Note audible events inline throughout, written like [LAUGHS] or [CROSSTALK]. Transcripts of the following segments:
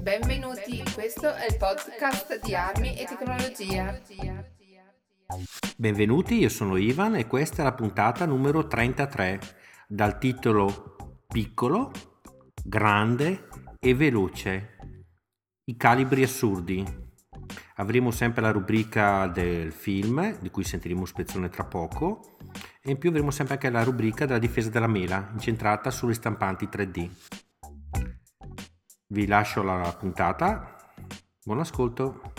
Benvenuti, questo è il podcast di Armi e Tecnologia. Benvenuti, io sono Ivan e questa è la puntata numero 33 dal titolo Piccolo, Grande e Veloce. I calibri assurdi. Avremo sempre la rubrica del film, di cui sentiremo spezzone tra poco, e in più avremo sempre anche la rubrica della difesa della mela, incentrata sulle stampanti 3D. Vi lascio la puntata. Buon ascolto.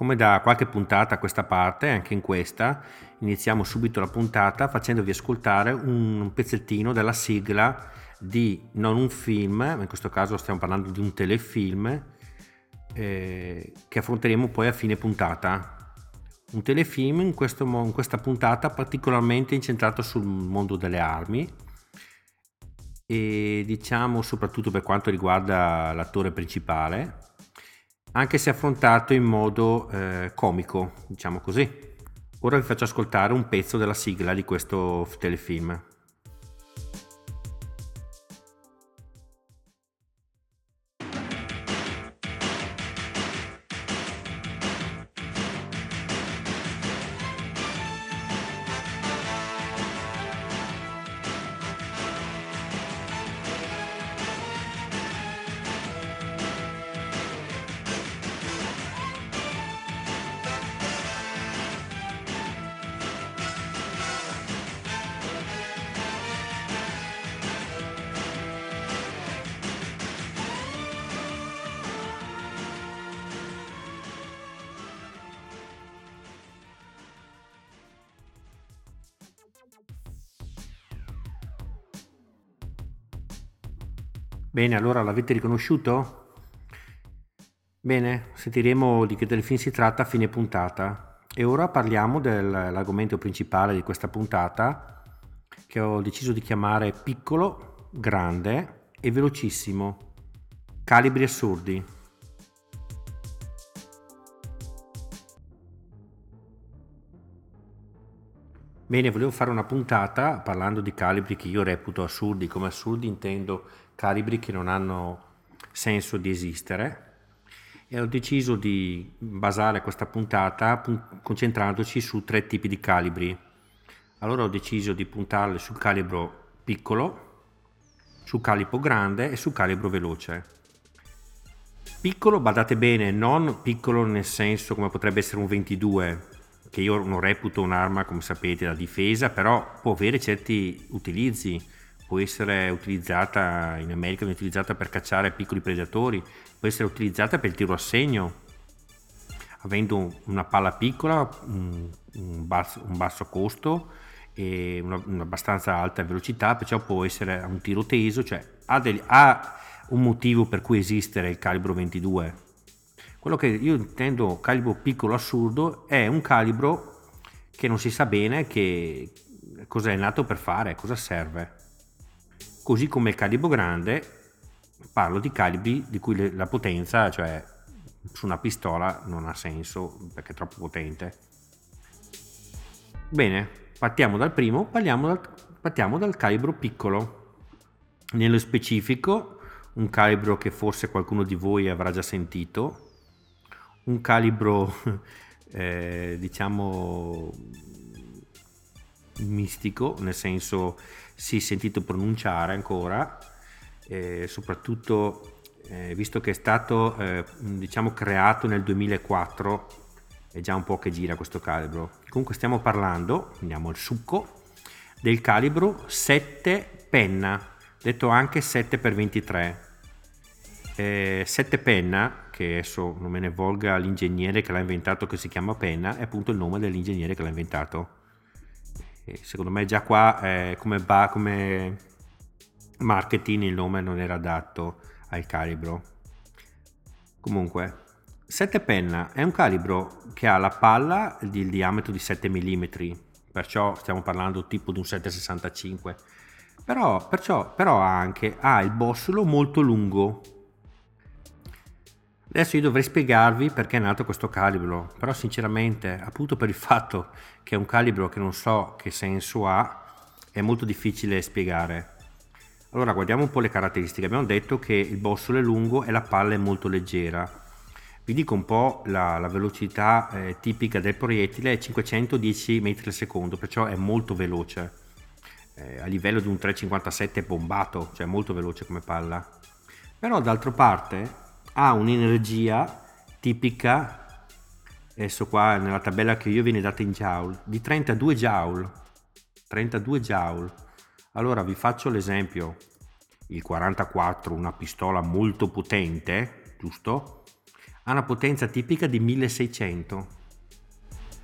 Come da qualche puntata a questa parte, anche in questa, iniziamo subito la puntata facendovi ascoltare un pezzettino della sigla di non un film, ma in questo caso stiamo parlando di un telefilm, eh, che affronteremo poi a fine puntata. Un telefilm in, questo, in questa puntata particolarmente incentrato sul mondo delle armi e diciamo soprattutto per quanto riguarda l'attore principale, anche se affrontato in modo eh, comico, diciamo così. Ora vi faccio ascoltare un pezzo della sigla di questo telefilm. Bene, allora l'avete riconosciuto? Bene, sentiremo di che telefilm si tratta a fine puntata. E ora parliamo dell'argomento principale di questa puntata, che ho deciso di chiamare piccolo, grande e velocissimo. Calibri assurdi. Bene, volevo fare una puntata parlando di calibri che io reputo assurdi. Come assurdi intendo calibri che non hanno senso di esistere e ho deciso di basare questa puntata concentrandoci su tre tipi di calibri. Allora ho deciso di puntarle sul calibro piccolo, sul calibro grande e sul calibro veloce. Piccolo, badate bene, non piccolo nel senso come potrebbe essere un 22, che io non reputo un'arma, come sapete, da difesa, però può avere certi utilizzi può essere utilizzata in America, viene utilizzata per cacciare piccoli predatori, può essere utilizzata per il tiro a segno, avendo una palla piccola, un, basso, un basso, costo e una, un'abbastanza alta velocità, perciò può essere un tiro teso, cioè ha, degli, ha un motivo per cui esistere il calibro 22. Quello che io intendo calibro piccolo assurdo è un calibro che non si sa bene che cosa è nato per fare, cosa serve. Così come il calibro grande, parlo di calibri di cui la potenza, cioè su una pistola, non ha senso perché è troppo potente. Bene, partiamo dal primo, dal, partiamo dal calibro piccolo. Nello specifico, un calibro che forse qualcuno di voi avrà già sentito, un calibro [LAUGHS] eh, diciamo mistico, nel senso si è sentito pronunciare ancora, eh, soprattutto eh, visto che è stato eh, diciamo creato nel 2004, è già un po' che gira questo calibro. Comunque stiamo parlando, andiamo al succo, del calibro 7 penna, detto anche 7x23. Eh, 7 penna, che adesso non me ne volga l'ingegnere che l'ha inventato che si chiama penna, è appunto il nome dell'ingegnere che l'ha inventato secondo me già qua eh, come, ba, come marketing il nome non era adatto al calibro. Comunque, 7 penna è un calibro che ha la palla di diametro di 7 mm, perciò stiamo parlando tipo di un 765. Però, perciò, però anche ha il bossolo molto lungo. Adesso io dovrei spiegarvi perché è nato questo calibro, però sinceramente, appunto per il fatto che è un calibro che non so che senso ha, è molto difficile spiegare. Allora guardiamo un po' le caratteristiche. Abbiamo detto che il bossolo è lungo e la palla è molto leggera. Vi dico un po' la, la velocità eh, tipica del proiettile è 510 metri al secondo, perciò è molto veloce. Eh, a livello di un 357 bombato, cioè molto veloce come palla. Però d'altra parte ha un'energia tipica, adesso qua nella tabella che io viene data in joule, di 32 joule. 32 joule allora vi faccio l'esempio, il 44, una pistola molto potente, giusto? Ha una potenza tipica di 1600.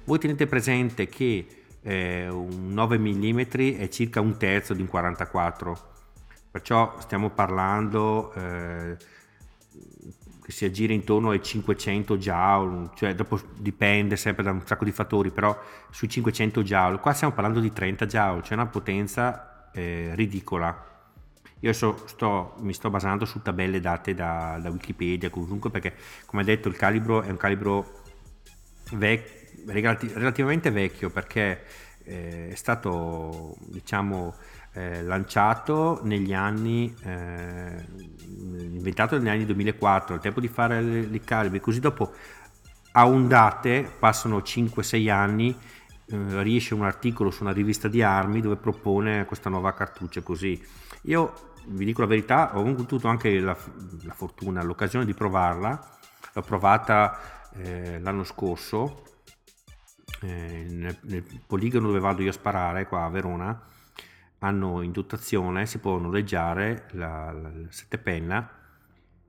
Voi tenete presente che eh, un 9 mm è circa un terzo di un 44, perciò stiamo parlando eh, che si aggira intorno ai 500 joule, cioè dopo dipende sempre da un sacco di fattori, però sui 500 joule, qua stiamo parlando di 30 joule, cioè una potenza eh, ridicola. Io so, sto, mi sto basando su tabelle date da, da, Wikipedia comunque perché come detto il calibro è un calibro vec- relativamente vecchio perché eh, è stato diciamo eh, lanciato negli anni eh, inventato negli anni 2004 il tempo di fare i calibri così dopo a ondate passano 5-6 anni eh, riesce un articolo su una rivista di armi dove propone questa nuova cartuccia così. Io vi dico la verità, ho avuto anche la, la fortuna, l'occasione di provarla, l'ho provata eh, l'anno scorso eh, nel, nel, poligono dove vado io a sparare qua a Verona hanno in dotazione, si può noleggiare la, la, la sette penna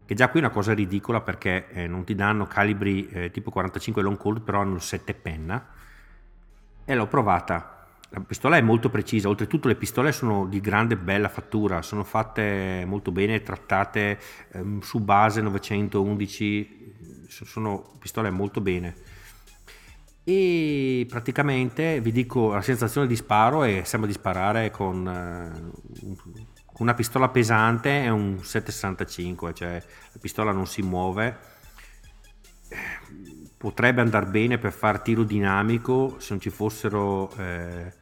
che già qui è una cosa ridicola perché eh, non ti danno calibri eh, tipo 45 long cold però hanno il 7 penna e l'ho provata. La pistola è molto precisa, oltretutto le pistole sono di grande bella fattura, sono fatte molto bene, trattate ehm, su base 911, sono pistole molto bene. E praticamente vi dico la sensazione di sparo è sembra di sparare con eh, una pistola pesante e un 765, cioè la pistola non si muove. Potrebbe andare bene per fare tiro dinamico se non ci fossero eh,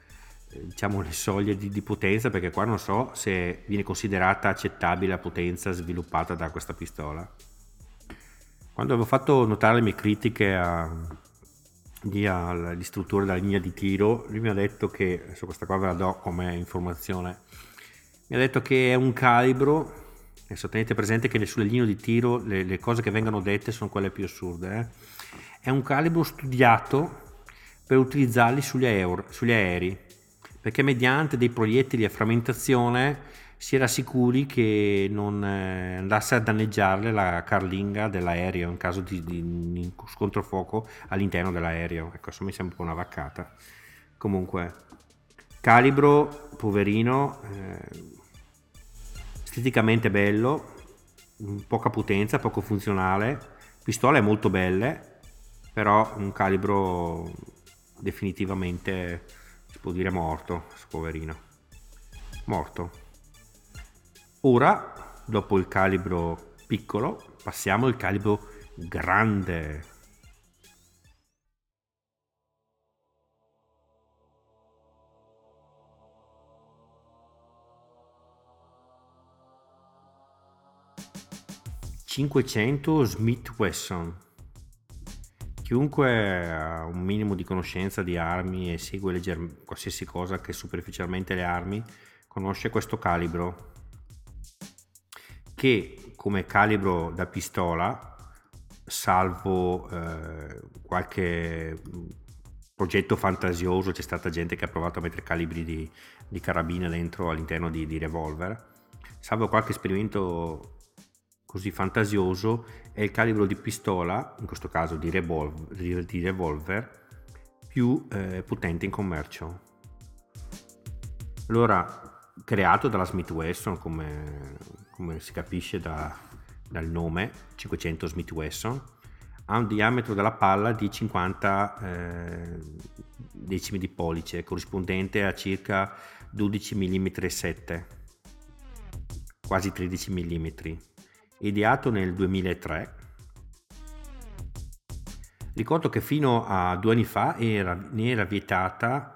diciamo le soglie di, di, potenza perché qua non so se viene considerata accettabile la potenza sviluppata da questa pistola. Quando avevo fatto notare le mie critiche a, all'istruttore della linea di tiro lui mi ha detto che adesso questa qua ve la do come informazione mi ha detto che è un calibro adesso tenete presente che sulle linee di tiro le, le cose che vengono dette sono quelle più assurde eh? è un calibro studiato per utilizzarli sugli, aer- sugli aerei, perché mediante dei proiettili a frammentazione si era sicuri che non eh, andasse a danneggiare la carlinga dell'aereo in caso di, di scontro fuoco all'interno dell'aereo. Ecco, questo mi sembra un po' una vaccata. Comunque, calibro, poverino, eh, esteticamente bello, poca potenza, poco funzionale, pistole molto belle, però un calibro definitivamente si può dire morto, poverino. Morto. Ora, dopo il calibro piccolo, passiamo al calibro grande. 500 Smith Wesson Chiunque ha un minimo di conoscenza di armi e segue legger- qualsiasi cosa che superficialmente le armi, conosce questo calibro che come calibro da pistola, salvo eh, qualche progetto fantasioso, c'è stata gente che ha provato a mettere calibri di, di carabina dentro all'interno di, di revolver, salvo qualche esperimento così fantasioso è il calibro di pistola, in questo caso di revolver, di revolver più eh, potente in commercio. Allora, creato dalla Smith Wesson, come, come si capisce da, dal nome, 500 Smith Wesson, ha un diametro della palla di 50 eh, decimi di pollice, corrispondente a circa 12 mm 7 quasi 13 mm, ideato nel 2003. Ricordo che fino a due anni fa era, ne era vietata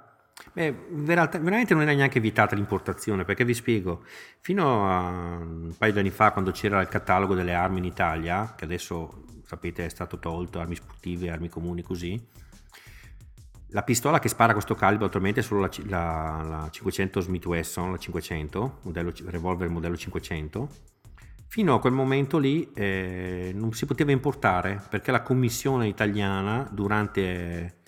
Beh, veramente non era neanche vietata l'importazione, perché vi spiego, fino a un paio di anni fa, quando c'era il catalogo delle armi in Italia, che adesso sapete è stato tolto, armi sportive, armi comuni così, la pistola che spara questo calibro attualmente è solo la, la, la 500 Smith Wesson, la 500, modello, revolver modello 500. Fino a quel momento lì eh, non si poteva importare perché la commissione italiana durante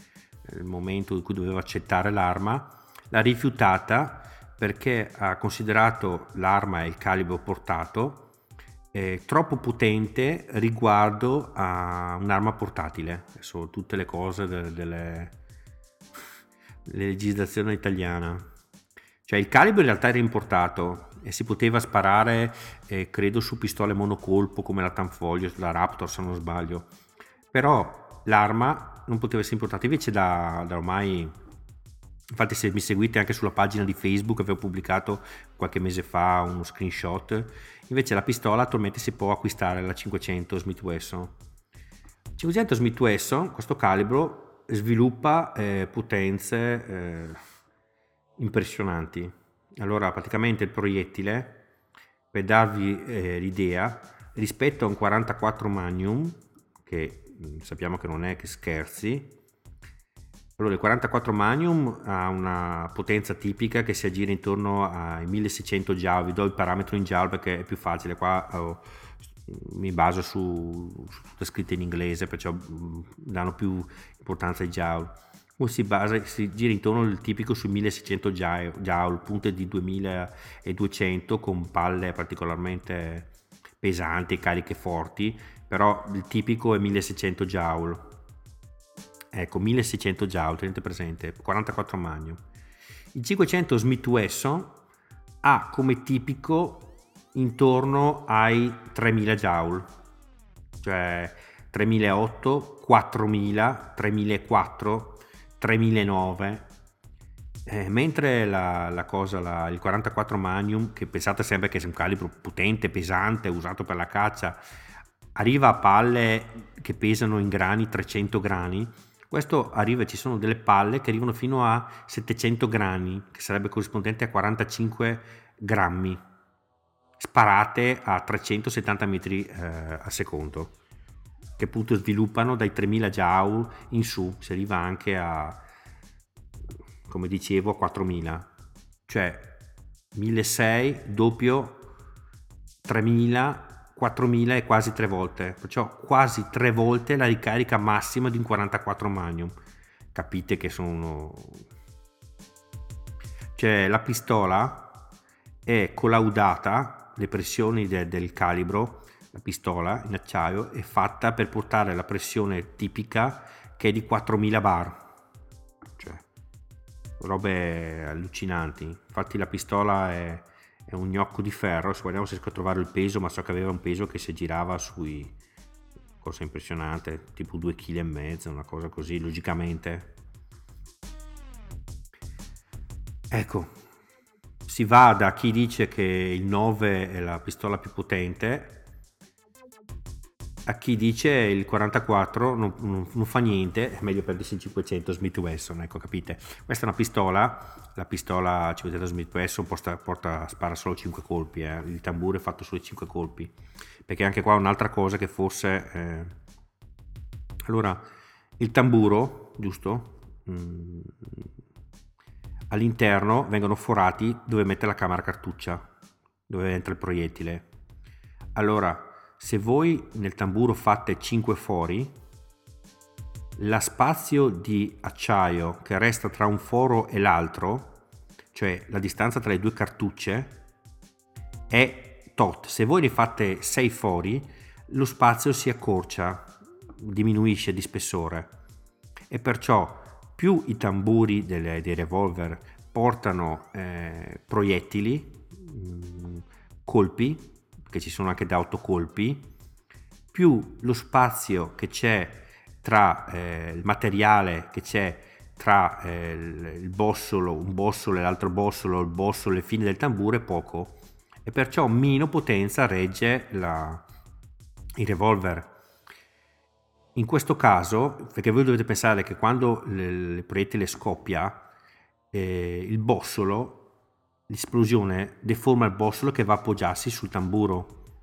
il momento in cui doveva accettare l'arma l'ha rifiutata perché ha considerato l'arma e il calibro portato eh, troppo potente riguardo a un'arma portatile. Adesso tutte le cose delle, delle legislazione italiana. Cioè il calibro in realtà era importato e si poteva sparare, eh, credo, su pistole monocolpo come la Tanfoglio, la Raptor se non sbaglio. Però l'arma non poteva essere importata. Invece da, da ormai, infatti se mi seguite anche sulla pagina di Facebook avevo pubblicato qualche mese fa uno screenshot, invece la pistola attualmente si può acquistare la 500 Smith Wesson. 500 Smith Wesson, questo calibro sviluppa eh, potenze eh, impressionanti. Allora, praticamente il proiettile, per darvi eh, l'idea, rispetto a un 44 Magnum, che sappiamo che non è che scherzi, allora il 44 Magnum ha una potenza tipica che si aggira intorno ai 1600 joule, vi do il parametro in joule perché è più facile, qua oh, mi baso su, su tutte scritte in inglese, perciò mm, danno più importanza ai joule. Si, basa, si gira intorno al tipico sui 1600 joule, punte di 2200 con palle particolarmente pesanti, cariche forti, però il tipico è 1600 joule. Ecco, 1600 joule, tenete presente, 44 magno. Il 500 Smith Wesson ha come tipico intorno ai 3000 joule, cioè 3008, 4000, 3004, 3009. Eh, mentre la, la cosa, la, il 44 Magnum, che pensate sempre che sia un calibro potente, pesante, usato per la caccia, arriva a palle che pesano in grani 300 grani. Questo arriva, ci sono delle palle che arrivano fino a 700 grani, che sarebbe corrispondente a 45 grammi sparate a 370 metri eh, al secondo che appunto sviluppano dai 3000 joule in su si arriva anche a come dicevo a 4000 cioè 1600 doppio 3000 4000 e quasi tre volte. Perciò quasi tre volte la ricarica massima di un 44 magnum. Capite che sono cioè la pistola è collaudata le pressioni de, del calibro, la pistola in acciaio, è fatta per portare la pressione tipica che è di 4000 bar. Robe allucinanti. Infatti la pistola è, è un gnocco di ferro, se guardiamo se riesco a trovare il peso, ma so che aveva un peso che si girava sui... cosa impressionante, tipo 2,5 kg, una cosa così, logicamente. Ecco, si va da chi dice che il 9 è la pistola più potente a chi dice il 44 non, non, non fa niente, è meglio prendersi il 500 Smith Wesson, ecco capite. Questa è una pistola, la pistola 500 Smith Wesson porta, porta, spara solo 5 colpi, eh. il tamburo è fatto solo 5 colpi, perché anche qua un'altra cosa che forse... Eh... Allora, il tamburo, giusto? Mm all'interno vengono forati dove mette la camera cartuccia, dove entra il proiettile. Allora, se voi nel tamburo fate 5 fori, la spazio di acciaio che resta tra un foro e l'altro, cioè la distanza tra le due cartucce, è tot. Se voi ne fate 6 fori, lo spazio si accorcia, diminuisce di spessore e perciò più i tamburi delle, dei revolver portano eh, proiettili, mm, colpi, che ci sono anche da autocolpi, più lo spazio che c'è tra eh, il materiale che c'è tra eh, il bossolo, un bossolo e l'altro bossolo, il bossolo e fine del tamburo è poco e perciò meno potenza regge la, il revolver. In questo caso, perché voi dovete pensare che quando il proiettile scoppia, eh, il bossolo, l'esplosione deforma il bossolo che va a appoggiarsi sul tamburo.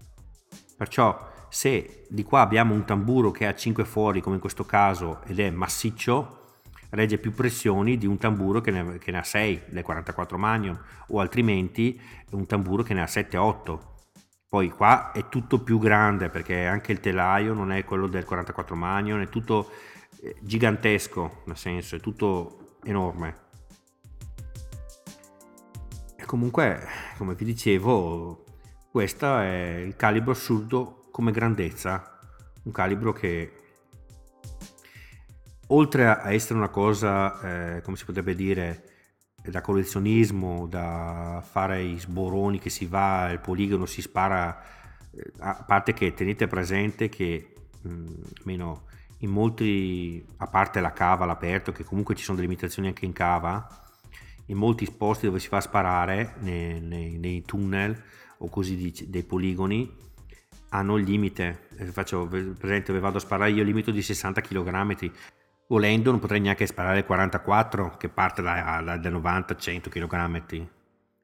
Perciò se di qua abbiamo un tamburo che ha 5 fori come in questo caso ed è massiccio, regge più pressioni di un tamburo che ne, che ne ha 6 del 44 Magnum o altrimenti un tamburo che ne ha 7-8 poi qua è tutto più grande perché anche il telaio non è quello del 44 Magnum è tutto eh, gigantesco nel senso è tutto enorme comunque come vi dicevo questo è il calibro assurdo come grandezza. Un calibro che oltre a essere una cosa, eh, come si potrebbe dire, da collezionismo, da fare i sboroni che si va, al poligono si spara, eh, a parte che tenete presente che mh, mm, almeno in molti, a parte la cava all'aperto, che comunque ci sono delle limitazioni anche in cava, in molti posti dove si fa sparare, nei, nei, nei tunnel o così dice, dei poligoni, hanno il limite. Eh, faccio presente dove vado a sparare io il limite di 60 kg Volendo non potrei neanche sparare il 44 che parte da, da, da 90-100 kg.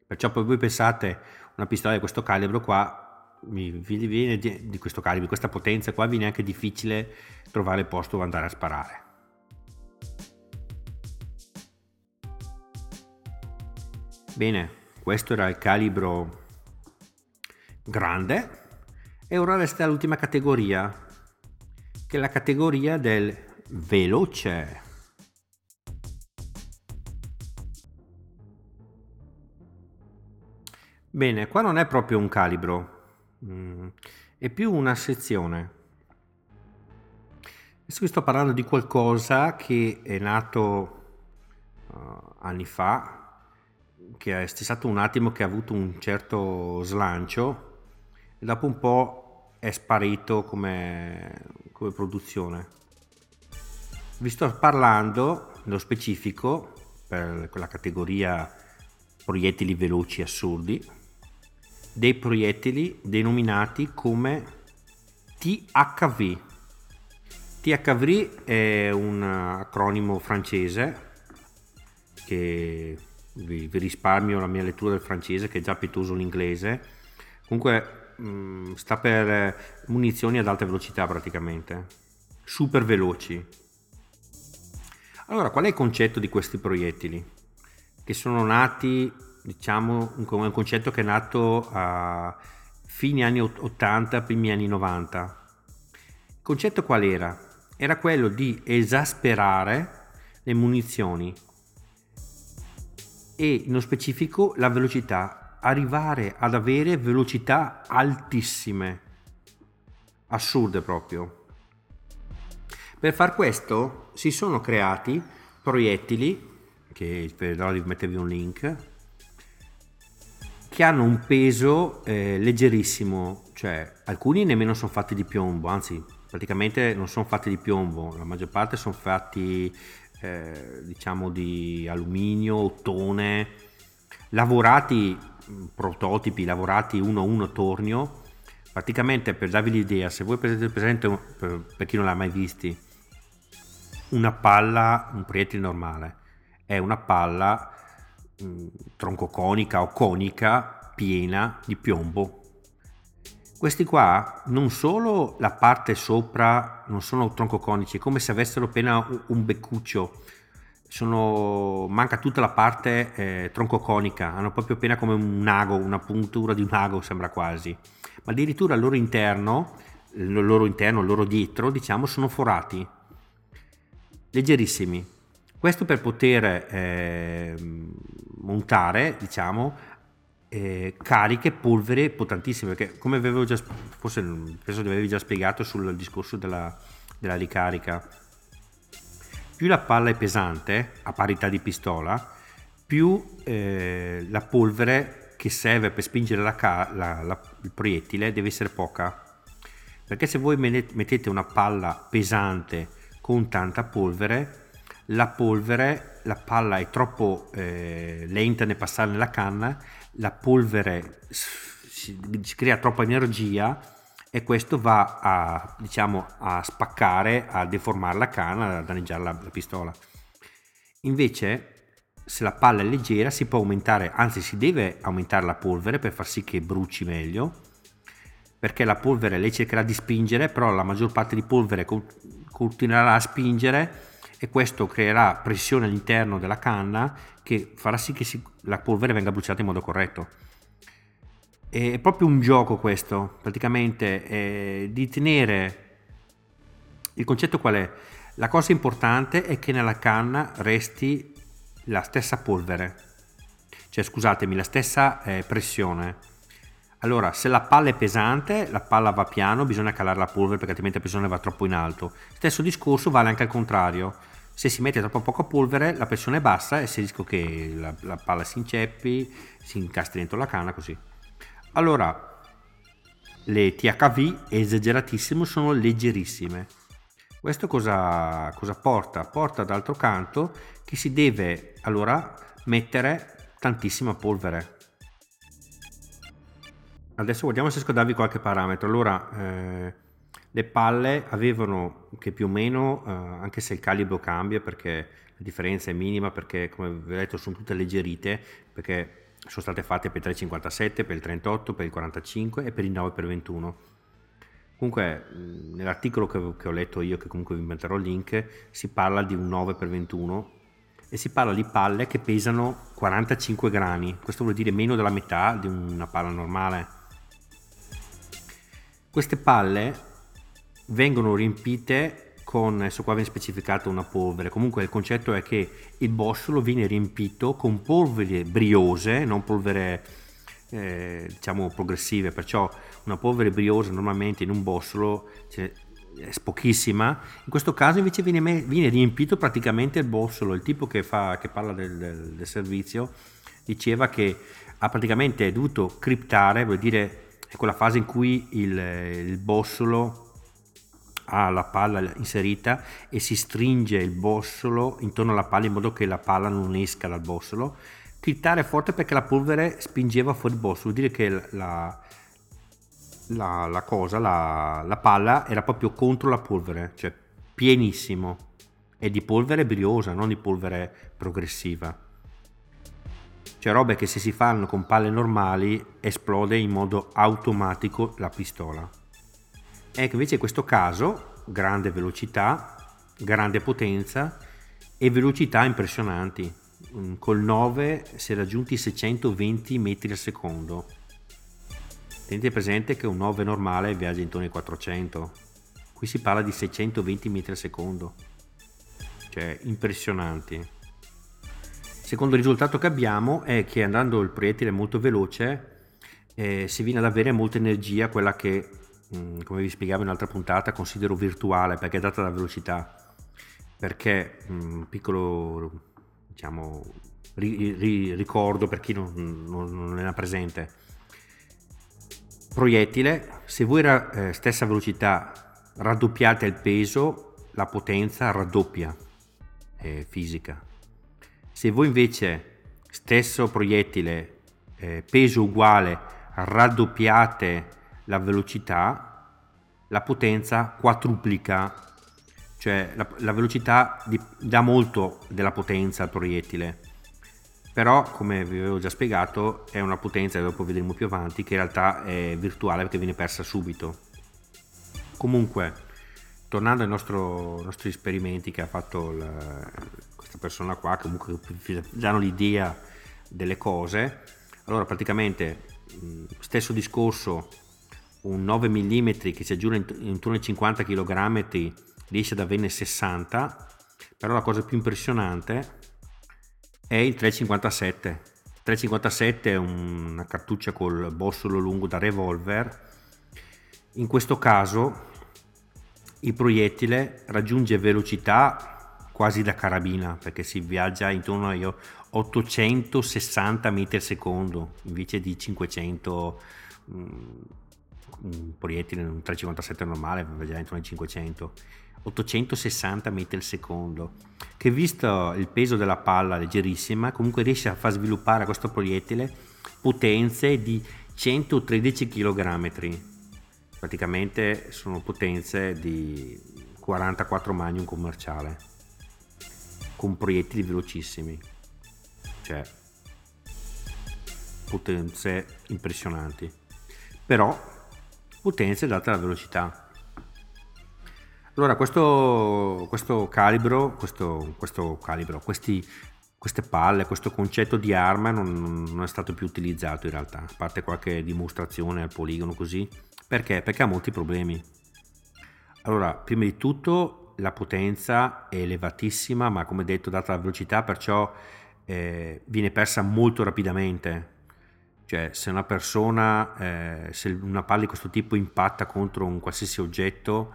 Perciò poi voi pensate una pistola di questo calibro qua, vi viene di, di questo calibro, di questa potenza qua, viene anche difficile trovare il posto dove andare a sparare. Bene, questo era il calibro grande e ora resta l'ultima categoria, che è la categoria del veloce. Bene, qua non è proprio un calibro, mm, è più una sezione. Adesso vi sto parlando di qualcosa che è nato uh, anni fa, che è stato un attimo che ha avuto un certo slancio e dopo un po' è sparito come, come produzione. Vi sto parlando nello specifico per quella categoria proiettili veloci assurdi dei proiettili denominati come THV. THV è un acronimo francese che vi, vi, risparmio la mia lettura del francese che è già pietoso l'inglese. Comunque mh, mm, sta per munizioni ad alta velocità praticamente, super veloci allora, qual è il concetto di questi proiettili? Che sono nati, diciamo, un concetto che è nato a fine anni 80, primi anni 90. Il concetto qual era? Era quello di esasperare le munizioni e nello specifico la velocità, arrivare ad avere velocità altissime, assurde proprio. Per far questo si sono creati proiettili, che spero di mettervi un link, che hanno un peso eh, leggerissimo, cioè alcuni nemmeno sono fatti di piombo, anzi praticamente non sono fatti di piombo, la maggior parte sono fatti eh, diciamo di alluminio, ottone, lavorati prototipi, lavorati uno a uno tornio. Praticamente per darvi l'idea, se voi prendete presente, per, per chi non l'ha mai visti, una palla, un proiettile normale, è una palla mm, troncoconica o conica piena di piombo. Questi qua non solo la parte sopra non sono troncoconici, come se avessero appena un beccuccio, sono, manca tutta la parte eh, troncoconica, hanno proprio appena come un ago, una puntura di un ago sembra quasi, ma addirittura al loro interno, il loro interno, il loro dietro, diciamo, sono forati. Leggerissimi. Questo per poter eh, montare, diciamo, eh, cariche, polvere potentissime, perché come avevo già, forse penso di avervi già spiegato sul discorso della, della ricarica, più la palla è pesante, a parità di pistola, più eh, la polvere che serve per spingere la, la, la, il proiettile deve essere poca. Perché se voi mettete una palla pesante con tanta polvere, la polvere, la palla è troppo eh, lenta nel passare nella canna, la polvere si, si crea troppa energia e questo va a, diciamo, a spaccare, a deformare la canna, a danneggiare la, la pistola. Invece se la palla è leggera si può aumentare, anzi si deve aumentare la polvere per far sì che bruci meglio, perché la polvere lei cercherà di spingere, però la maggior parte di polvere continuerà a spingere e questo creerà pressione all'interno della canna che farà sì che si, la polvere venga bruciata in modo corretto. È proprio un gioco questo, praticamente, di tenere... Il concetto qual è? La cosa importante è che nella canna resti la stessa polvere, cioè scusatemi, la stessa eh, pressione. Allora, se la palla è pesante, la palla va piano, bisogna calare la polvere perché altrimenti la pressione va troppo in alto. Stesso discorso vale anche al contrario. Se si mette troppo poca polvere, la pressione è bassa e si rischia che la, la palla si inceppi, si incastri dentro la canna, così. Allora, le THV esageratissimo sono leggerissime. Questo cosa, cosa porta? Porta d'altro canto che si deve allora mettere tantissima polvere. Adesso guardiamo se riesco a darvi qualche parametro. Allora, eh, le palle avevano che più o meno, eh, anche se il calibro cambia perché la differenza è minima, perché come vi ho detto sono tutte alleggerite, perché sono state fatte per il 357, per il 38, per il 45 e per il 9x21. Comunque, nell'articolo che, che, ho letto io, che comunque vi metterò il link, si parla di un 9x21 e si parla di palle che pesano 45 grammi, questo vuol dire meno della metà di una palla normale. Queste palle vengono riempite con, adesso qua viene specificato una polvere, comunque il concetto è che il bossolo viene riempito con polveri briose, non polvere eh, diciamo progressive, perciò una polvere briosa normalmente in un bossolo cioè, è pochissima, in questo caso invece viene, viene, riempito praticamente il bossolo, il tipo che, fa, che parla del, del, del, servizio diceva che ha praticamente dovuto criptare, vuol dire è quella fase in cui il, il bossolo ha la palla inserita e si stringe il bossolo intorno alla palla in modo che la palla non esca dal bossolo. Criptare forte perché la polvere spingeva fuori il bossolo, vuol dire che la, la, la cosa, la, la, palla era proprio contro la polvere, cioè pienissimo. E di polvere briosa, non di polvere progressiva. Cioè robe che se si fanno con palle normali esplode in modo automatico la pistola. Ecco invece in questo caso grande velocità, grande potenza e velocità impressionanti. Mm, col 9 si è raggiunti 620 metri al secondo Tenete presente che un 9 normale viaggia intorno ai 400, qui si parla di 620 metri al secondo, cioè impressionanti. Secondo risultato che abbiamo è che andando il proiettile molto veloce eh, si viene ad avere molta energia, quella che, come vi spiegavo in un'altra puntata, considero virtuale perché è data dalla velocità. Perché, mh, mm, piccolo diciamo, ri, ri, ricordo per chi non, non, non era presente, proiettile, se voi a eh, stessa velocità raddoppiate il peso, la potenza raddoppia eh, fisica. Se voi invece stesso proiettile, eh, peso uguale, raddoppiate la velocità, la potenza quadruplica, cioè la, la velocità di, dà molto della potenza al proiettile. Però come vi avevo già spiegato è una potenza che dopo vedremo più avanti che in realtà è virtuale perché viene persa subito. Comunque tornando ai nostro, nostri esperimenti che ha fatto la, questa persona qua comunque danno l'idea delle cose allora praticamente stesso discorso un 9 mm che si aggiunge intorno ai 50 kg riesce ad averne 60 però la cosa più impressionante è il 357. 357 è una cartuccia col bossolo lungo da revolver. In questo caso il proiettile raggiunge velocità quasi da carabina perché si viaggia intorno a 860 metri secondo invece di 500 un proiettile un 357 normale viaggia intorno ai 500 860 metri al secondo, che visto il peso della palla leggerissima, comunque riesce a far sviluppare a questo proiettile potenze di 113 kg, praticamente sono potenze di 44 magnum commerciale, con proiettili velocissimi, cioè potenze impressionanti, però potenze date alla velocità. Allora questo, questo calibro, questo, questo calibro, questi queste palle, questo concetto di arma non, non, è stato più utilizzato in realtà, a parte qualche dimostrazione al poligono così. Perché? Perché ha molti problemi. Allora, prima di tutto la potenza è elevatissima, ma come detto, data la velocità, perciò eh, viene persa molto rapidamente. Cioè, se una persona, eh, se una palla di questo tipo impatta contro un qualsiasi oggetto,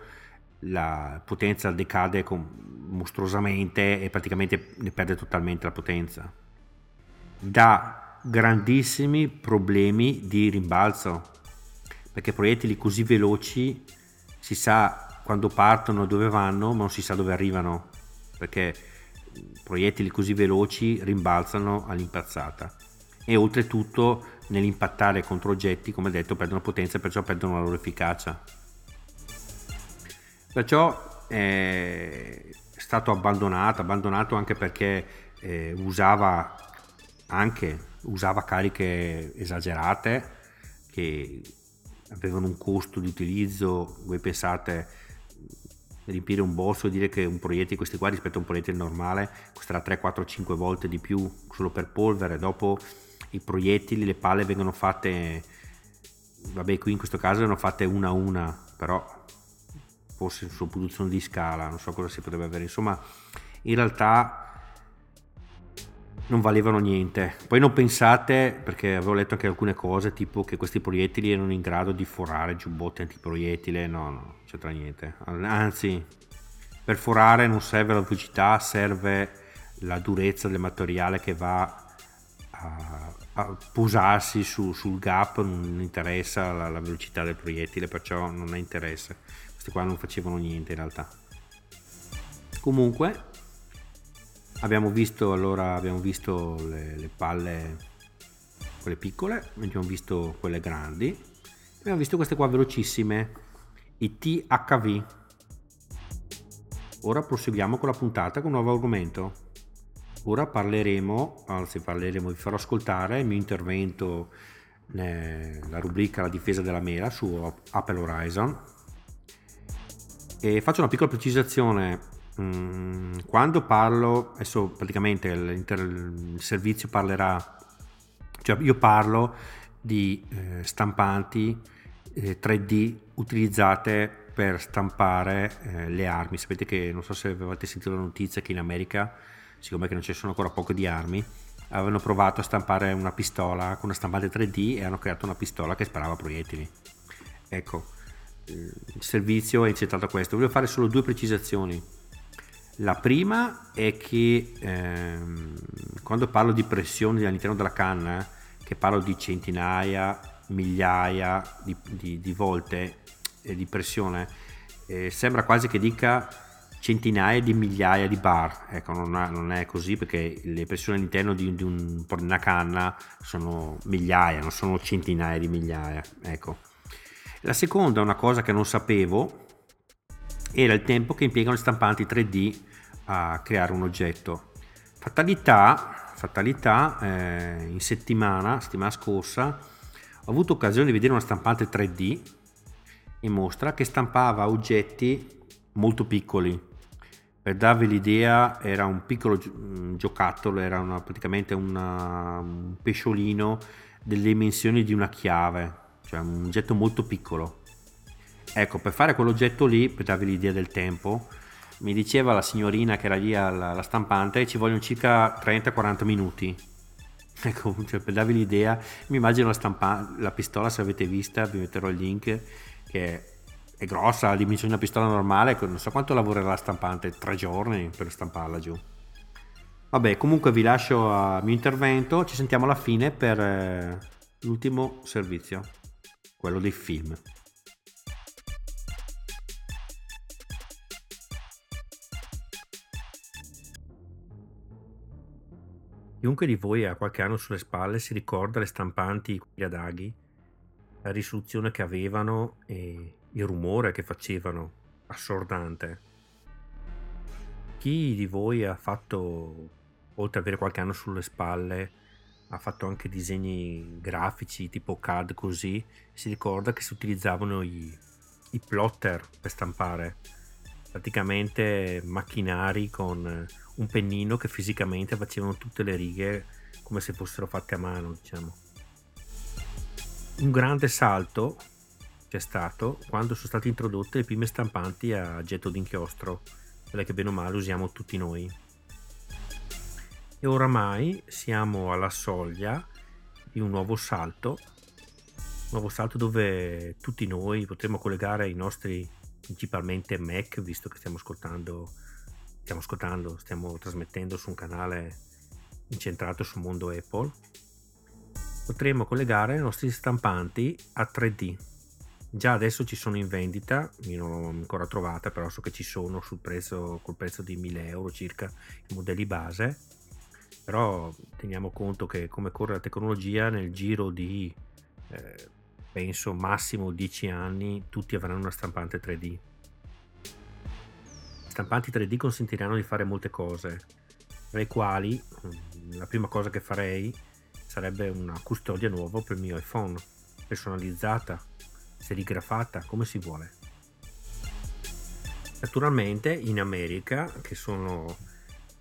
la potenza decade mostruosamente e praticamente ne perde totalmente la potenza. Dà grandissimi problemi di rimbalzo perché proiettili così veloci si sa quando partono dove vanno ma non si sa dove arrivano perché proiettili così veloci rimbalzano all'impazzata e oltretutto nell'impattare contro oggetti come detto perdono potenza e perciò perdono la loro efficacia. Perciò è stato abbandonato, abbandonato anche perché eh, usava anche usava cariche esagerate che avevano un costo di utilizzo, voi pensate riempire un bolso e dire che un proiettile questi qua rispetto a un proiettile normale costerà 3, 4, 5 volte di più solo per polvere, dopo i proiettili, le palle vengono fatte, vabbè qui in questo caso vengono fatte una a una, però forse su produzione di scala, non so cosa si potrebbe avere, insomma in realtà non valevano niente. Poi non pensate, perché avevo letto anche alcune cose, tipo che questi proiettili erano in grado di forare giubbotti antiproiettile, no, no, c'entra niente. Anzi, per forare non serve la velocità, serve la durezza del materiale che va a posarsi su, sul gap, non interessa la, la velocità del proiettile, perciò non ha interesse questi qua non facevano niente in realtà. Comunque abbiamo visto allora abbiamo visto le, le palle quelle piccole abbiamo visto quelle grandi abbiamo visto queste qua velocissime i THV ora proseguiamo con la puntata con un nuovo argomento ora parleremo anzi parleremo vi farò ascoltare il mio intervento nella rubrica la difesa della mela su Apple Horizon e faccio una piccola precisazione. Mm, quando parlo, adesso praticamente il servizio parlerà, cioè io parlo di eh, stampanti eh, 3D utilizzate per stampare eh, le armi. Sapete che, non so se avete sentito la notizia che in America, siccome non ci sono ancora poco di armi, avevano provato a stampare una pistola con una stampante 3D e hanno creato una pistola che sparava proiettili. Ecco, il servizio è incentrato a questo. Voglio fare solo due precisazioni. La prima è che ehm, quando parlo di pressione all'interno della canna, che parlo di centinaia, migliaia di, di, di volte eh, di pressione, eh, sembra quasi che dica centinaia di migliaia di bar. Ecco, non, ha, non è così perché le pressioni all'interno di, di, un, una canna sono migliaia, non sono centinaia di migliaia. Ecco. La seconda, una cosa che non sapevo, era il tempo che impiegano le stampanti 3D a creare un oggetto. Fatalità, fatalità eh, in settimana, settimana scorsa, ho avuto occasione di vedere una stampante 3D in mostra che stampava oggetti molto piccoli. Per darvi l'idea, era un piccolo giocattolo, era una, praticamente una, un pesciolino delle dimensioni di una chiave, cioè un oggetto molto piccolo. Ecco, per fare quell'oggetto lì, per darvi l'idea del tempo, mi diceva la signorina che era lì alla, alla stampante, ci vogliono circa 30-40 minuti. [LAUGHS] Ecco, cioè per darvi l'idea, mi immagino la, stampa- la pistola, se l'avete vista, vi metterò il link, che è grossa, la dimensione di una pistola normale, non so quanto lavorerà la stampante, tre giorni per stamparla giù. Vabbè, comunque vi lascio al mio intervento, ci sentiamo alla fine per eh, l'ultimo servizio quello dei film. Chiunque di voi ha qualche anno sulle spalle si ricorda le stampanti ad aghi la risoluzione che avevano e il rumore che facevano, assordante. Chi di voi ha fatto, oltre ad avere qualche anno sulle spalle, ha fatto anche disegni grafici tipo CAD così, si ricorda che si utilizzavano i, i plotter per stampare, praticamente macchinari con un pennino che fisicamente facevano tutte le righe come se fossero fatte a mano, diciamo. Un grande salto c'è stato quando sono state introdotte le prime stampanti a getto d'inchiostro. Quelle che bene o male usiamo tutti noi. E oramai siamo alla soglia di un nuovo salto, un nuovo salto dove tutti noi potremo collegare i nostri principalmente Mac, visto che stiamo ascoltando, stiamo ascoltando, stiamo trasmettendo su un canale incentrato sul mondo Apple, potremo collegare i nostri stampanti a 3D Già adesso ci sono in vendita, io non l'ho ancora trovata, però so che ci sono sul prezzo, col prezzo di 1000 euro circa i modelli base. Però teniamo conto che come corre la tecnologia, nel giro di eh, penso massimo 10 anni tutti avranno una stampante 3D. Stampanti 3D consentiranno di fare molte cose, tra le quali mm, la prima cosa che farei sarebbe una custodia nuova per il mio iPhone, personalizzata, serigrafata, come si vuole. Naturalmente in America, che sono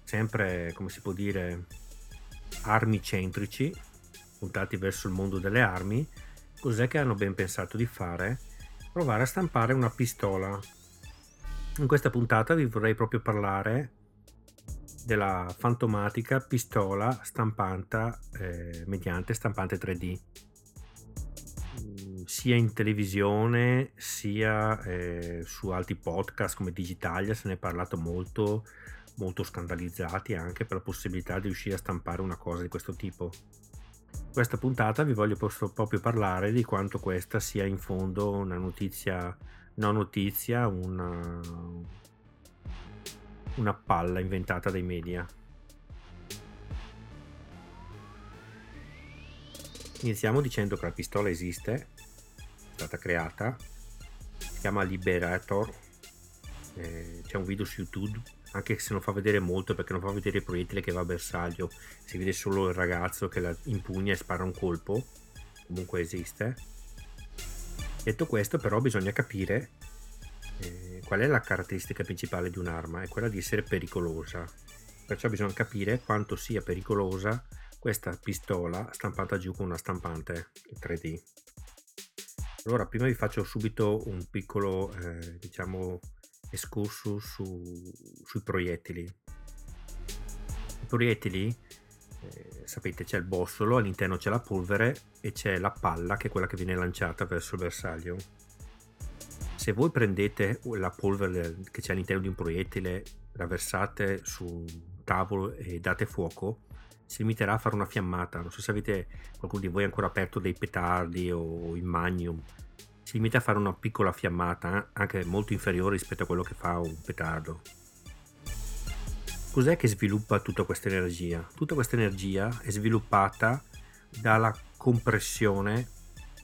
sempre, come si può dire, armi centrici, puntati verso il mondo delle armi, cos'è che hanno ben pensato di fare? Provare a stampare una pistola. In questa puntata vi vorrei proprio parlare della fantomatica pistola stampanta eh, mediante stampante 3D sia in televisione sia eh, su altri podcast come Digitalia se ne è parlato molto, molto scandalizzati anche per la possibilità di riuscire a stampare una cosa di questo tipo. Questa puntata vi voglio proprio parlare di quanto questa sia in fondo una notizia, no notizia, una, una palla inventata dai media. Iniziamo dicendo che la pistola esiste stata creata, si chiama Liberator, eh, c'è un video su YouTube, anche se non fa vedere molto perché non fa vedere il proiettile che va a bersaglio, si vede solo il ragazzo che la impugna e spara un colpo, comunque esiste. Detto questo però bisogna capire eh, qual è la caratteristica principale di un'arma, è quella di essere pericolosa, perciò bisogna capire quanto sia pericolosa questa pistola stampata giù con una stampante 3D. Allora, prima vi faccio subito un piccolo, eh, diciamo, escursus su, sui proiettili. I proiettili, eh, sapete, c'è il bossolo, all'interno c'è la polvere e c'è la palla che è quella che viene lanciata verso il bersaglio. Se voi prendete la polvere che c'è all'interno di un proiettile, la versate su un tavolo e date fuoco, si limiterà a fare una fiammata. Non so se avete qualcuno di voi ancora aperto dei petardi o il magnum. Si limita a fare una piccola fiammata, anche molto inferiore rispetto a quello che fa un petardo. Cos'è che sviluppa tutta questa energia? Tutta questa energia è sviluppata dalla compressione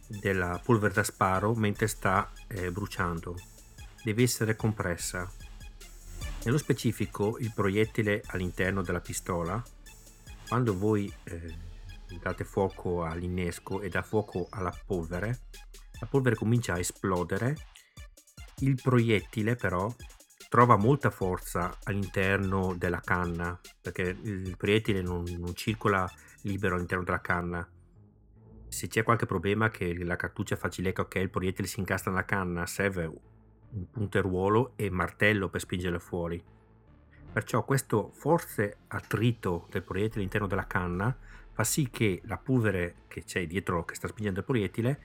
della polvere da sparo mentre sta eh, bruciando. Deve essere compressa. Nello specifico, il proiettile all'interno della pistola quando voi eh, date fuoco all'innesco e dà fuoco alla polvere, la polvere comincia a esplodere, il proiettile però trova molta forza all'interno della canna, perché il proiettile non, non circola libero all'interno della canna. Se c'è qualche problema che la cartuccia fa cilecca, ok, il proiettile si incastra nella canna, serve un punteruolo e martello per spingerlo fuori Perciò questo forte attrito del proiettile all'interno della canna fa sì che la polvere che c'è dietro che sta spingendo il proiettile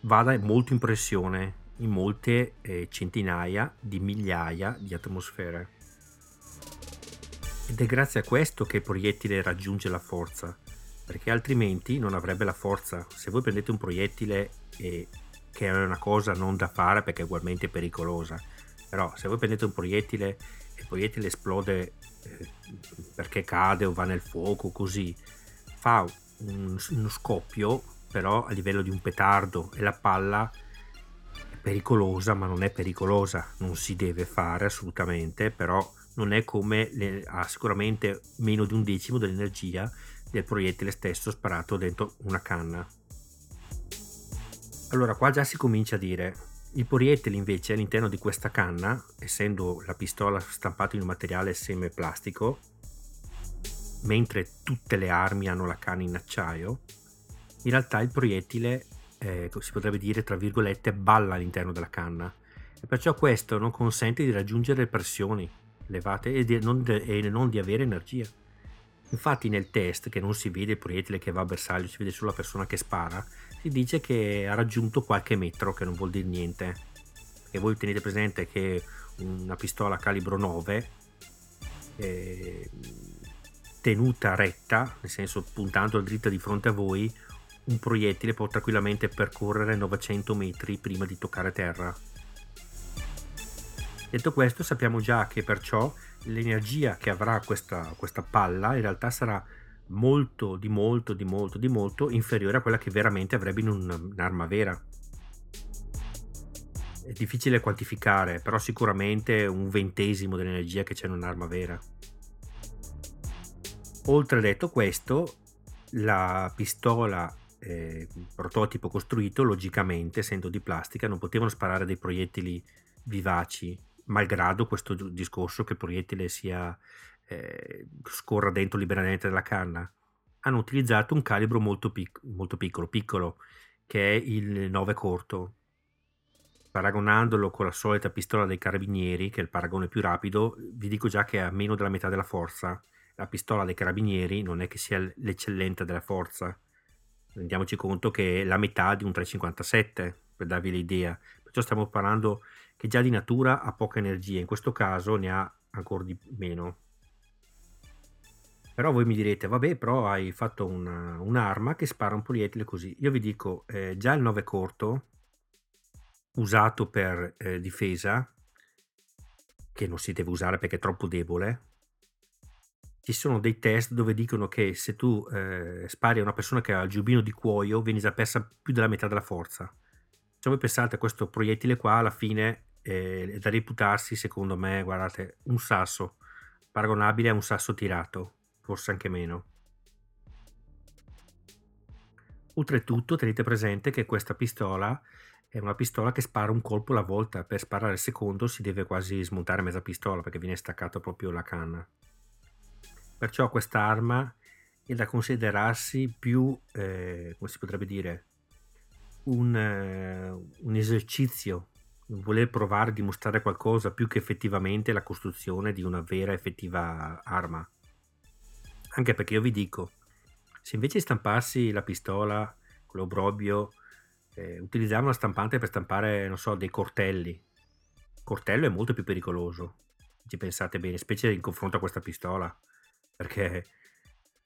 vada molto in pressione in molte eh, centinaia di migliaia di atmosfere. Ed è grazie a questo che il proiettile raggiunge la forza, perché altrimenti non avrebbe la forza. Se voi prendete un proiettile e, che è una cosa non da fare perché è ugualmente pericolosa, però se voi prendete un proiettile il proiettile esplode eh, perché cade o va nel fuoco così, fa un, uno scoppio però a livello di un petardo e la palla è pericolosa, ma non è pericolosa, non si deve fare assolutamente, però non è come le, ha sicuramente meno di un decimo dell'energia del proiettile stesso sparato dentro una canna. Allora qua già si comincia a dire il proiettile invece all'interno di questa canna, essendo la pistola stampata in un materiale semiplastico, mentre tutte le armi hanno la canna in acciaio, in realtà il proiettile, eh, si potrebbe dire tra virgolette, balla all'interno della canna e perciò questo non consente di raggiungere pressioni elevate e, di, non, e non di avere energia. Infatti nel test, che non si vede il proiettile che va a bersaglio, si vede solo la persona che spara, si dice che ha raggiunto qualche metro, che non vuol dire niente. E voi tenete presente che una pistola calibro 9 eh, tenuta retta, nel senso puntando dritta di fronte a voi, un proiettile può tranquillamente percorrere 900 metri prima di toccare terra. Detto questo, sappiamo già che perciò l'energia che avrà questa, questa palla in realtà sarà molto, di molto, di molto, di molto inferiore a quella che veramente avrebbe in un'arma vera. È difficile quantificare, però sicuramente un ventesimo dell'energia che c'è in un'arma vera. Oltre detto questo, la pistola eh, prototipo costruito, logicamente, essendo di plastica, non potevano sparare dei proiettili vivaci malgrado questo discorso che il proiettile sia, eh, scorra dentro liberamente dalla canna, hanno utilizzato un calibro molto, pic- molto piccolo, piccolo, che è il 9 corto. Paragonandolo con la solita pistola dei carabinieri, che è il paragone più rapido, vi dico già che ha meno della metà della forza. La pistola dei carabinieri non è che sia l'eccellente della forza. Rendiamoci conto che è la metà di un 357, per darvi l'idea. Perciò stiamo parlando che già di natura ha poca energia, in questo caso ne ha ancora di meno. Però voi mi direte, vabbè, però hai fatto una, un'arma che spara un proiettile così. Io vi dico, eh, già il 9 corto, usato per eh, difesa, che non si deve usare perché è troppo debole, ci sono dei test dove dicono che se tu eh, spari a una persona che ha il giubbino di cuoio, vieni già persa più della metà della forza. Se voi pensate a questo proiettile qua, alla fine eh, da reputarsi, secondo me, guardate, un sasso paragonabile a un sasso tirato, forse anche meno. Oltretutto tenete presente che questa pistola è una pistola che spara un colpo alla volta, per sparare il secondo si deve quasi smontare mezza pistola perché viene staccata proprio la canna. Perciò quest'arma è da considerarsi più, eh, come si potrebbe dire, un, eh, un esercizio voler provare a dimostrare qualcosa più che effettivamente la costruzione di una vera effettiva arma. Anche perché io vi dico, se invece di stamparsi la pistola con l'obrobio eh, utilizzavano la stampante per stampare, non so, dei cortelli, il cortello è molto più pericoloso, ci pensate bene, specie in confronto a questa pistola, perché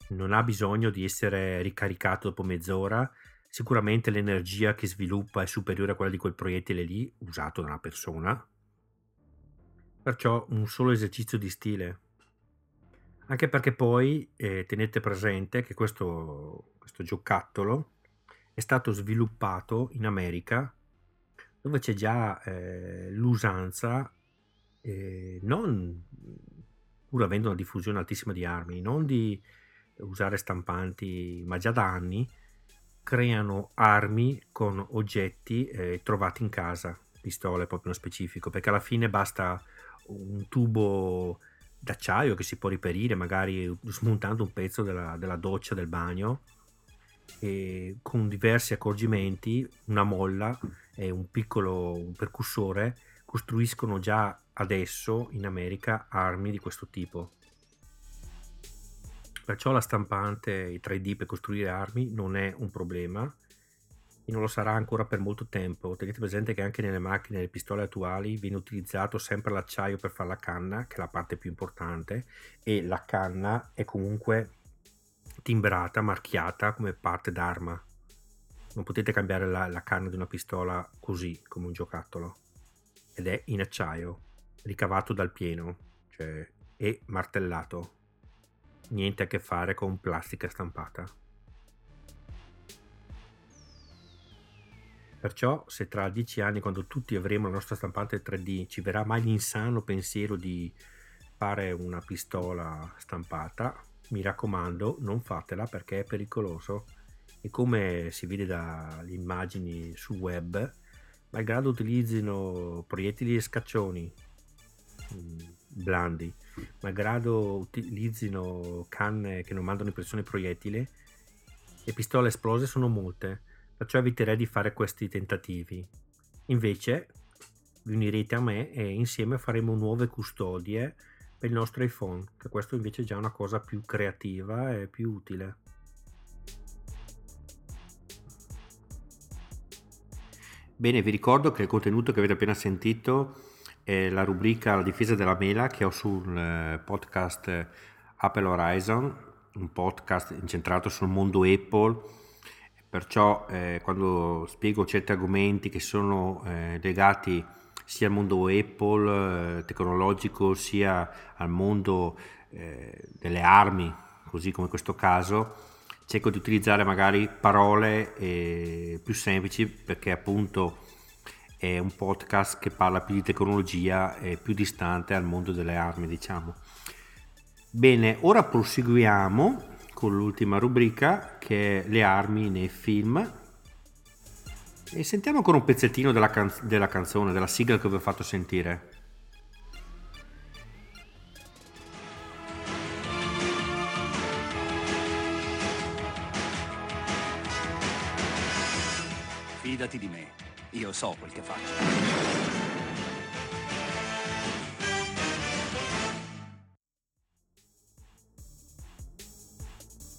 non ha bisogno di essere ricaricato dopo mezz'ora Sicuramente l'energia che sviluppa è superiore a quella di quel proiettile lì, usato da una persona. Perciò un solo esercizio di stile. Anche perché poi eh, tenete presente che questo, questo giocattolo è stato sviluppato in America dove c'è già eh, l'usanza, eh, non pur avendo una diffusione altissima di armi, non di usare stampanti, ma già da anni creano armi con oggetti eh, trovati in casa, pistole proprio nello specifico, perché alla fine basta un tubo d'acciaio che si può riperire, magari smontando un pezzo della, della doccia del bagno e con diversi accorgimenti, una molla e un piccolo un percussore costruiscono già adesso in America armi di questo tipo. Perciò la stampante, i 3D per costruire armi non è un problema e non lo sarà ancora per molto tempo. Tenete presente che anche nelle macchine e nelle pistole attuali viene utilizzato sempre l'acciaio per fare la canna, che è la parte più importante, e la canna è comunque timbrata, marchiata come parte d'arma. Non potete cambiare la, la canna di una pistola così, come un giocattolo. Ed è in acciaio, ricavato dal pieno, cioè e martellato niente a che fare con plastica stampata. Perciò se tra dieci anni, quando tutti avremo la nostra stampante 3D, ci verrà mai l'insano pensiero di fare una pistola stampata, mi raccomando, non fatela perché è pericoloso. E come si vede dalle immagini sul web, malgrado utilizzino proiettili e scaccioni mm, blandi, malgrado utilizzino canne che non mandano impressione proiettile, le pistole esplose sono molte perciò eviterei di fare questi tentativi. Invece vi unirete a me e insieme faremo nuove custodie per il nostro iPhone, che questo invece è già una cosa più creativa e più utile. Bene, vi ricordo che il contenuto che avete appena sentito è la rubrica La difesa della mela che ho sul eh, podcast Apple Horizon, un podcast incentrato sul mondo Apple. Perciò eh, quando spiego certi argomenti che sono eh, legati sia al mondo Apple eh, tecnologico sia al mondo eh, delle armi, così come in questo caso, cerco di utilizzare magari parole eh, più semplici perché appunto è un podcast che parla più di tecnologia e più distante al mondo delle armi, diciamo. Bene, ora proseguiamo con l'ultima rubrica che è le armi nei film. E sentiamo ancora un pezzettino della, canz- della canzone, della sigla che vi ho fatto sentire. Fidati di me, io so quel che faccio.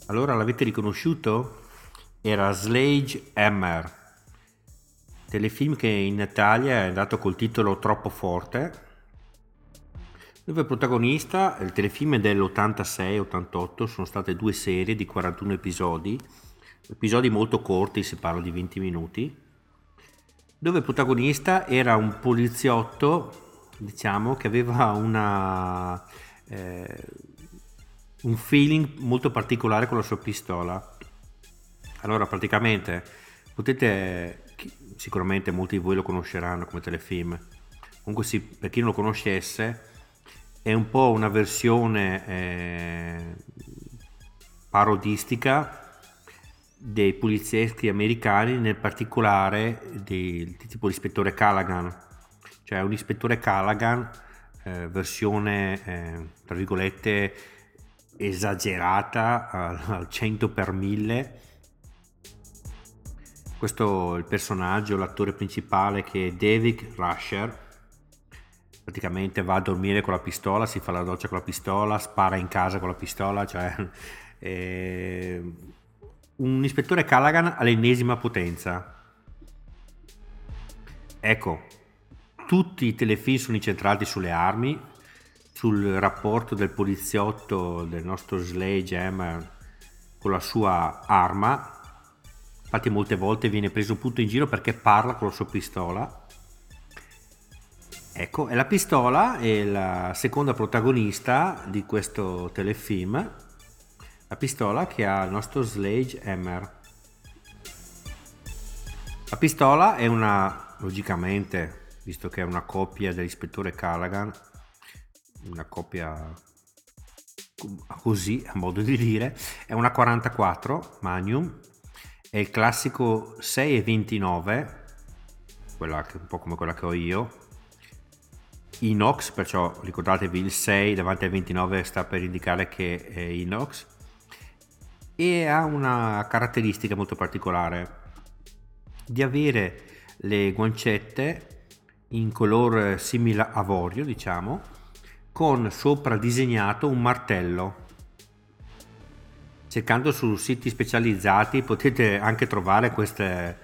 Allora l'avete riconosciuto? Era Slage Hammer, telefilm che in Italia è andato col titolo Troppo Forte, dove il protagonista, il telefilm è dell'86-88, sono state due serie di 41 episodi, episodi molto corti, si parla di 20 minuti, dove il protagonista era un poliziotto, diciamo, che aveva una... Eh, un feeling molto particolare con la sua pistola. Allora, praticamente, potete, sicuramente molti di voi lo conosceranno come telefilm, comunque sì, per chi non lo conoscesse, è un po' una versione eh, parodistica dei polizieschi americani, nel particolare del tipo l'ispettore Callaghan, cioè un ispettore Callaghan, eh, versione, eh, tra virgolette, esagerata al 100 per 1000 questo il personaggio l'attore principale che è David Rusher praticamente va a dormire con la pistola si fa la doccia con la pistola spara in casa con la pistola cioè [LAUGHS] eh, un ispettore Callaghan all'ennesima potenza. Ecco tutti i telefilm sono incentrati sulle armi sul rapporto del poliziotto del nostro Sledgehammer con la sua arma. Infatti molte volte viene preso punto in giro perché parla con la sua pistola. Ecco e la pistola è la seconda protagonista di questo telefilm la pistola che ha il nostro Sledgehammer la pistola è una logicamente visto che è una coppia dell'ispettore Callaghan una coppia così a modo di dire è una 44 Magnum è il classico 6 e 29 quella che, un po' come quella che ho io inox perciò ricordatevi il 6 davanti al 29 sta per indicare che è inox e ha una caratteristica molto particolare di avere le guancette in color simile avorio diciamo con sopra disegnato un martello. Cercando su siti specializzati potete anche trovare queste,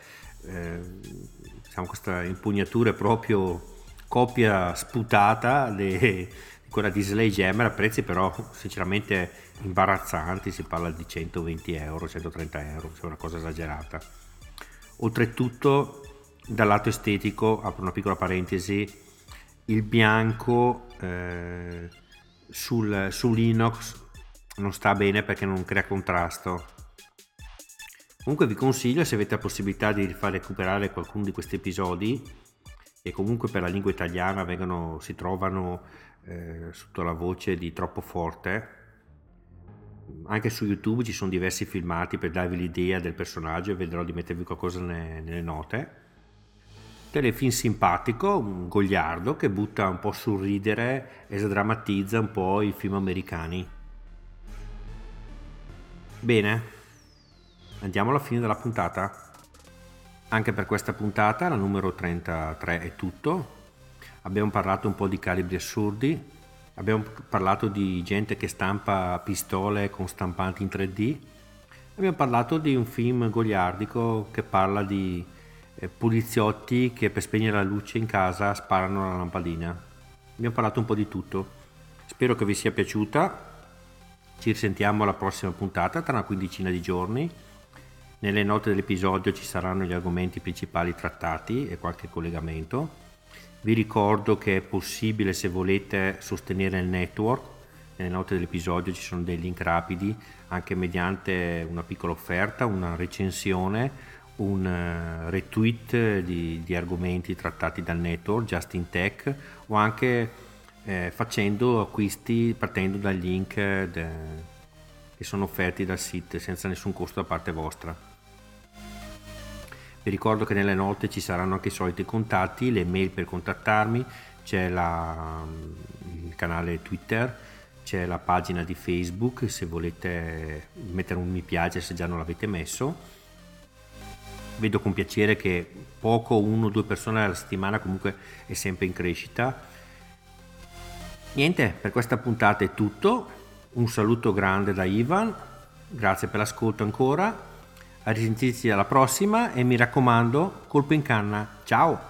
eh, diciamo questa impugnatura proprio copia sputata di quella di Sledgehammer a prezzi però sinceramente imbarazzanti, si parla di 120 euro, 130 euro, cioè una cosa esagerata. Oltretutto dal lato estetico, apro una piccola parentesi, il bianco eh, sul, sull'inox non sta bene perché non crea contrasto Comunque vi consiglio, se avete la possibilità di far recuperare qualcuno di questi episodi, e comunque per la lingua italiana vengono, si trovano eh, sotto la voce di Troppo Forte, anche su YouTube ci sono diversi filmati per darvi l'idea del personaggio e vedrò di mettervi qualcosa nelle, nelle note. Telefilm simpatico, un gogliardo che butta un po' sul ridere e sdrammatizza un po' i film americani. Bene, andiamo alla fine della puntata. Anche per questa puntata, la numero 33, è tutto. Abbiamo parlato un po' di calibri assurdi, abbiamo parlato di gente che stampa pistole con stampanti in 3D, abbiamo parlato di un film goliardico che parla di eh, poliziotti che per spegnere la luce in casa sparano la lampadina. Abbiamo parlato un po' di tutto. Spero che vi sia piaciuta. Ci risentiamo alla prossima puntata tra una quindicina di giorni. Nelle note dell'episodio ci saranno gli argomenti principali trattati e qualche collegamento. Vi ricordo che è possibile se volete sostenere il network, nelle note dell'episodio ci sono dei link rapidi anche mediante una piccola offerta, una recensione, un eh, retweet di, di argomenti trattati dal network, Just in Tech o anche eh, facendo acquisti partendo dai link de, che sono offerti dal sito senza nessun costo da parte vostra. Vi ricordo che nelle note ci saranno anche i soliti contatti, le mail per contattarmi, c'è la, il canale Twitter, c'è la pagina di Facebook se volete mettere un mi piace se già non l'avete messo. Vedo con piacere che poco, uno o due persone alla settimana comunque è sempre in crescita. Niente, per questa puntata è tutto. Un saluto grande da Ivan, grazie per l'ascolto ancora a risentirci alla prossima e mi raccomando, colpo in canna. Ciao!